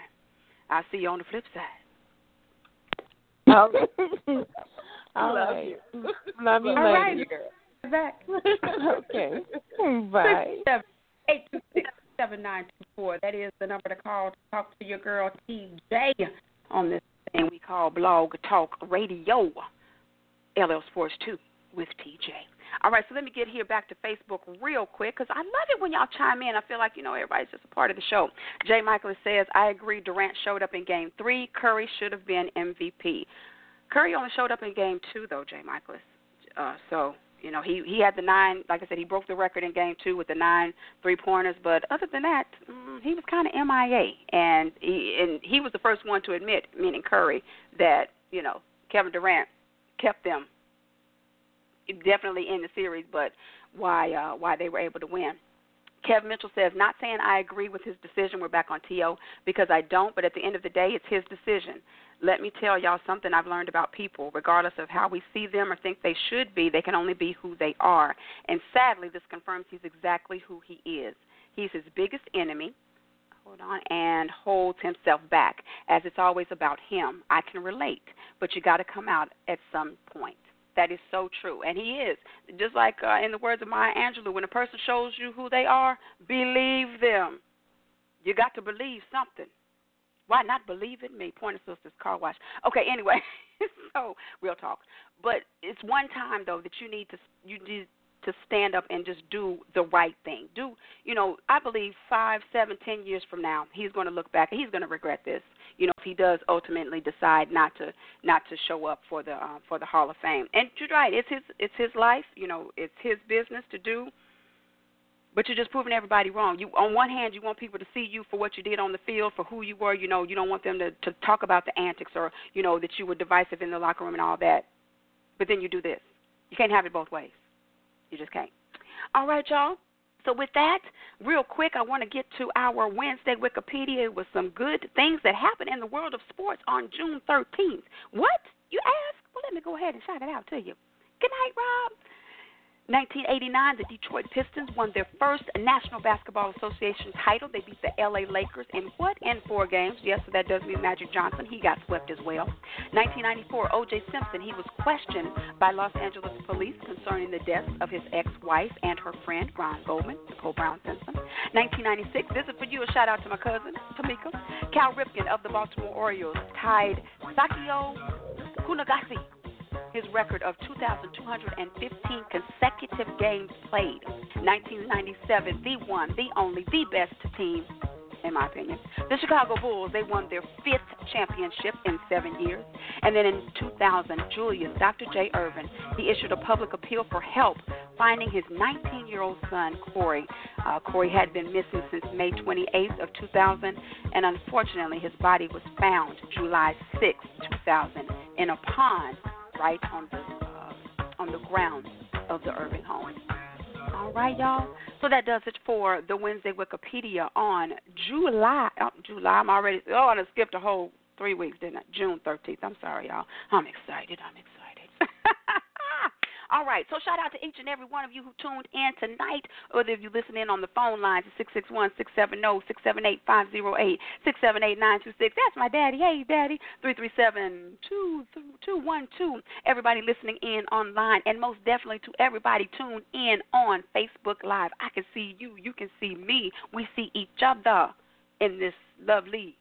I'll see you on the flip side. All right. All Love right. you. Love you, All right. ladies. Back. Okay. Bye. Eight two six seven nine two four. That is the number to call to talk to your girl TJ on this thing we call Blog Talk Radio, LL Sports 2 with TJ. All right, so let me get here back to Facebook real quick because I love it when y'all chime in. I feel like, you know, everybody's just a part of the show. Jay Michael says, I agree Durant showed up in game three. Curry should have been MVP. Curry only showed up in game two, though, Jay Michael. Uh, so, you know, he, he had the nine, like I said, he broke the record in game two with the nine three pointers. But other than that, mm, he was kind of MIA. And he, and he was the first one to admit, meaning Curry, that, you know, Kevin Durant kept them definitely in the series, but why uh, why they were able to win. Kev Mitchell says, not saying I agree with his decision. We're back on TO because I don't, but at the end of the day, it's his decision. Let me tell y'all something I've learned about people. Regardless of how we see them or think they should be, they can only be who they are. And sadly, this confirms he's exactly who he is. He's his biggest enemy. Hold on, and holds himself back, as it's always about him. I can relate, but you got to come out at some point. That is so true, and he is. Just like uh, in the words of Maya Angelou, when a person shows you who they are, believe them. You got to believe something. Why not believe in me? Pointer Sisters Car Wash. Okay, anyway, so real talk. But it's one time though that you need to you need to stand up and just do the right thing. Do you know? I believe five, seven, ten years from now, he's going to look back and he's going to regret this. You know, if he does ultimately decide not to not to show up for the uh, for the Hall of Fame. And you're right, it's his it's his life. You know, it's his business to do. But you're just proving everybody wrong. You, on one hand, you want people to see you for what you did on the field, for who you were. You know, you don't want them to to talk about the antics or you know that you were divisive in the locker room and all that. But then you do this. You can't have it both ways. You just can't. All right, y'all. So with that, real quick, I want to get to our Wednesday Wikipedia with some good things that happened in the world of sports on June 13th. What? You ask? Well, let me go ahead and shout it out to you. Good night, Rob. 1989, the Detroit Pistons won their first National Basketball Association title. They beat the LA Lakers in what? In four games. Yes, so that does mean Magic Johnson. He got swept as well. 1994, O.J. Simpson. He was questioned by Los Angeles police concerning the deaths of his ex-wife and her friend, Ron Goldman, Nicole Brown Simpson. 1996, this is for you. A shout out to my cousin, Tamika. Cal Ripken of the Baltimore Orioles tied Sachio Kinugasa his record of 2,215 consecutive games played. 1997, the one, the only, the best team, in my opinion. The Chicago Bulls, they won their fifth championship in seven years. And then in 2000, Julius, Dr. J. Erving, he issued a public appeal for help finding his 19 year old son, Corey. Uh, Corey had been missing since May 28th of 2000, and unfortunately, his body was found July 6th, 2000, in a pond right on the uh, on the grounds of the Erving home. All right, y'all. So that does it for the Wednesday Wikipedia on July. Oh, July. I'm already. Oh, I skipped a whole three weeks, didn't I? June 13th. I'm sorry, y'all. I'm excited. I'm excited. All right, so shout out to each and every one of you who tuned in tonight, whether if you listen in on the phone lines at 661 670 678 508 678 926. That's my daddy. Hey, daddy. 337 2212. Everybody listening in online, and most definitely to everybody tuned in on Facebook Live. I can see you. You can see me. We see each other in this lovely.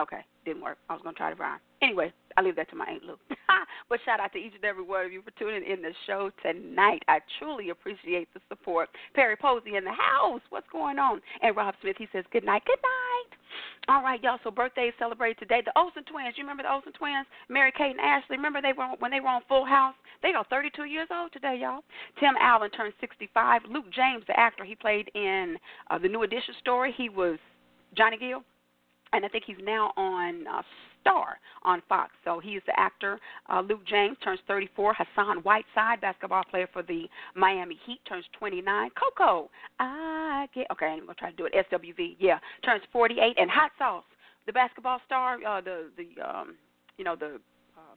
Okay, didn't work. I was to try to rhyme. Anyway, I leave that to my Aunt Lou. but shout out to each and every one of you for tuning in the show tonight. I truly appreciate the support. Perry Posey in the house. What's going on? And Rob Smith, he says, good night, good night. All right, y'all. So birthdays celebrated today. The Olsen twins. You remember the Olsen twins? Mary Kate and Ashley. Remember they were when they were on Full House? They are 32 years old today, y'all. Tim Allen turned 65. Luke James, the actor, he played in uh, the New Edition story. He was Johnny Gill and I think he's now on uh, star on Fox. So he is the actor. Uh, Luke James turns 34. Hassan Whiteside, basketball player for the Miami Heat, turns 29. Coko, I get okay. I'm gonna try to do it. SWV, yeah, turns 48. And Hot Sauce, the basketball star, uh, the the um, you know the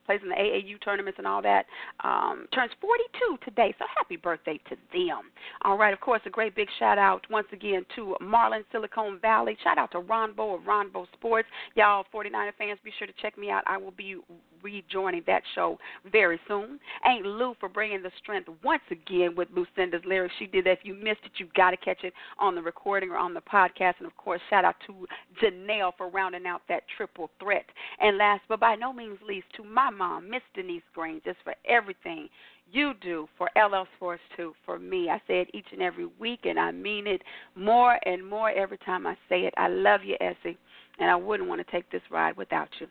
plays in the AAU tournaments and all that, um, turns 42 today. So happy birthday to them. All right, of course, a great big shout out once again to Marlin Silicon Valley. Shout out to Ronbo of Ronbo Sports. Y'all 49er fans, be sure to check me out. I will be rejoining that show very soon. Ain't Lou for bringing the strength once again with Lucinda's lyrics. She did that. If you missed it, you've got to catch it on the recording or on the podcast. And of course, shout out to Janelle for rounding out that triple threat. And last but by no means least, to my mom, Miss Denise Green, just for everything you do for LL Sports 2 for me. I say it each and every week, and I mean it more and more every time I say it. I love you, Essie, and I wouldn't want to take this ride without you.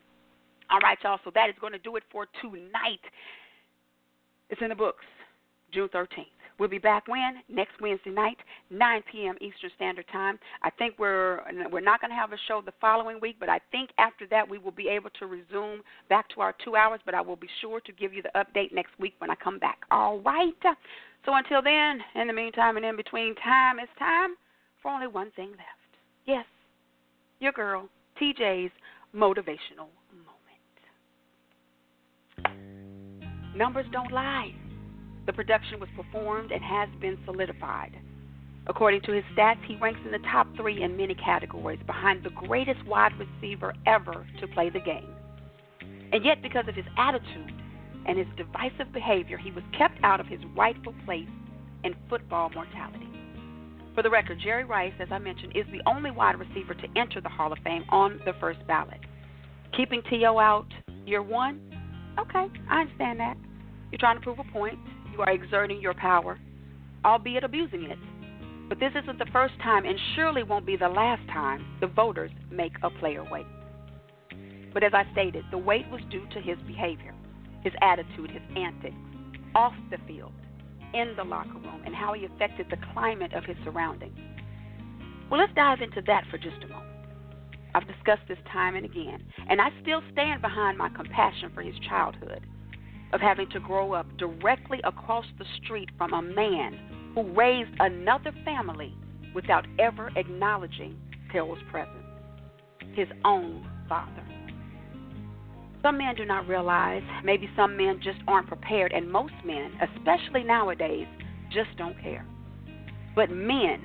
All right, y'all. So that is going to do it for tonight. It's in the books, June 13th. We'll be back when next Wednesday night, 9 p.m. Eastern Standard Time. I think we're we're not going to have a show the following week, but I think after that we will be able to resume back to our two hours. But I will be sure to give you the update next week when I come back. All right. So until then, in the meantime and in between time, it's time for only one thing left. Yes, your girl, TJ's motivational Numbers don't lie. The production was performed and has been solidified. According to his stats, he ranks in the top three in many categories, behind the greatest wide receiver ever to play the game. And yet, because of his attitude and his divisive behavior, he was kept out of his rightful place in football mortality. For the record, Jerry Rice, as I mentioned, is the only wide receiver to enter the Hall of Fame on the first ballot. Keeping T.O. out year one Okay, I understand that. You're trying to prove a point. You are exerting your power, albeit abusing it. But this isn't the first time, and surely won't be the last time, the voters make a player wait. But as I stated, the wait was due to his behavior, his attitude, his antics, off the field, in the locker room, and how he affected the climate of his surroundings. Well, let's dive into that for just a moment. I've discussed this time and again, and I still stand behind my compassion for his childhood of having to grow up directly across the street from a man who raised another family without ever acknowledging Terrell's presence, his own father. Some men do not realize, maybe some men just aren't prepared, and most men, especially nowadays, just don't care. But men,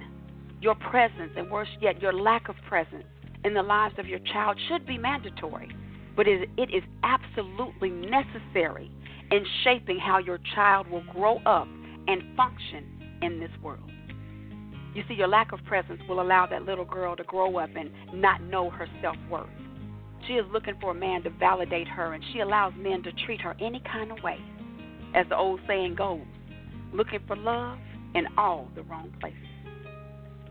your presence, and worse yet, your lack of presence, in the lives of your child should be mandatory, but it, it is absolutely necessary in shaping how your child will grow up and function in this world. You see, your lack of presence will allow that little girl to grow up and not know her self worth. She is looking for a man to validate her, and she allows men to treat her any kind of way. As the old saying goes, looking for love in all the wrong places.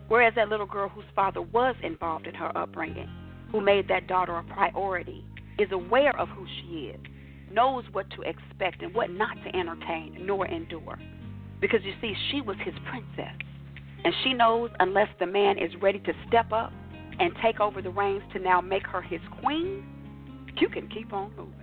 Whereas that little girl whose father was involved in her upbringing, who made that daughter a priority, is aware of who she is, knows what to expect and what not to entertain nor endure. Because you see, she was his princess. And she knows unless the man is ready to step up and take over the reins to now make her his queen, you can keep on moving.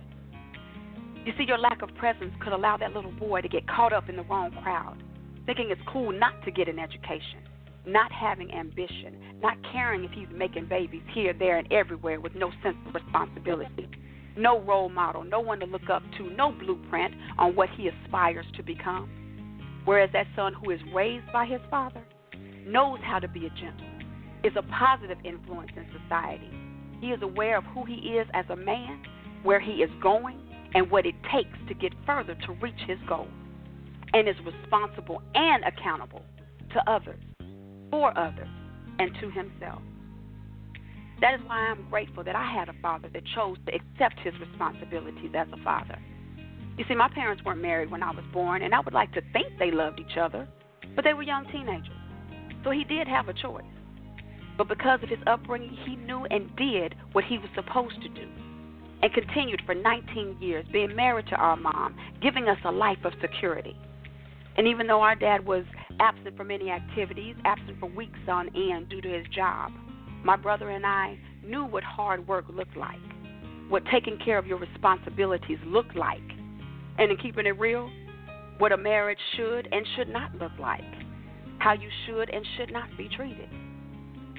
You see, your lack of presence could allow that little boy to get caught up in the wrong crowd, thinking it's cool not to get an education not having ambition, not caring if he's making babies here, there, and everywhere with no sense of responsibility, no role model, no one to look up to, no blueprint on what he aspires to become. Whereas that son who is raised by his father knows how to be a gentleman, is a positive influence in society. He is aware of who he is as a man, where he is going, and what it takes to get further to reach his goals, and is responsible and accountable to others for others and to himself. That is why I'm grateful that I had a father that chose to accept his responsibilities as a father. You see, my parents weren't married when I was born, and I would like to think they loved each other, but they were young teenagers. So he did have a choice. But because of his upbringing, he knew and did what he was supposed to do and continued for 19 years being married to our mom, giving us a life of security. And even though our dad was absent from many activities, absent for weeks on end due to his job, my brother and I knew what hard work looked like. what taking care of your responsibilities looked like. And in keeping it real, what a marriage should and should not look like, how you should and should not be treated.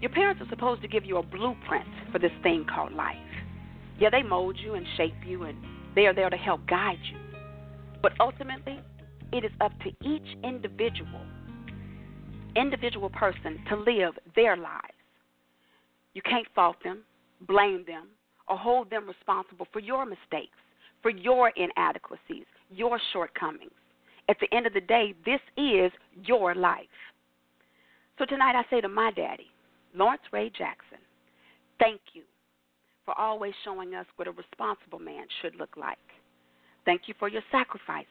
Your parents are supposed to give you a blueprint for this thing called life. Yeah, they mold you and shape you, and they are there to help guide you. But ultimately, it is up to each individual, individual person to live their lives. You can't fault them, blame them, or hold them responsible for your mistakes, for your inadequacies, your shortcomings. At the end of the day, this is your life. So tonight I say to my daddy, Lawrence Ray Jackson, thank you for always showing us what a responsible man should look like. Thank you for your sacrifices.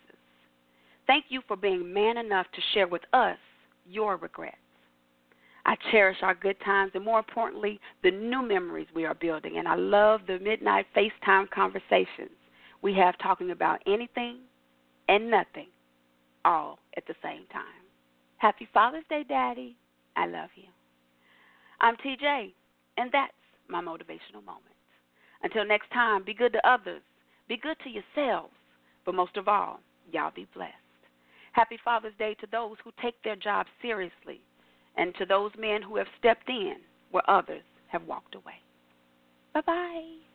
Thank you for being man enough to share with us your regrets. I cherish our good times and, more importantly, the new memories we are building. And I love the midnight FaceTime conversations we have talking about anything and nothing all at the same time. Happy Father's Day, Daddy. I love you. I'm TJ, and that's my motivational moment. Until next time, be good to others, be good to yourselves, but most of all, y'all be blessed. Happy Father's Day to those who take their job seriously and to those men who have stepped in where others have walked away. Bye bye.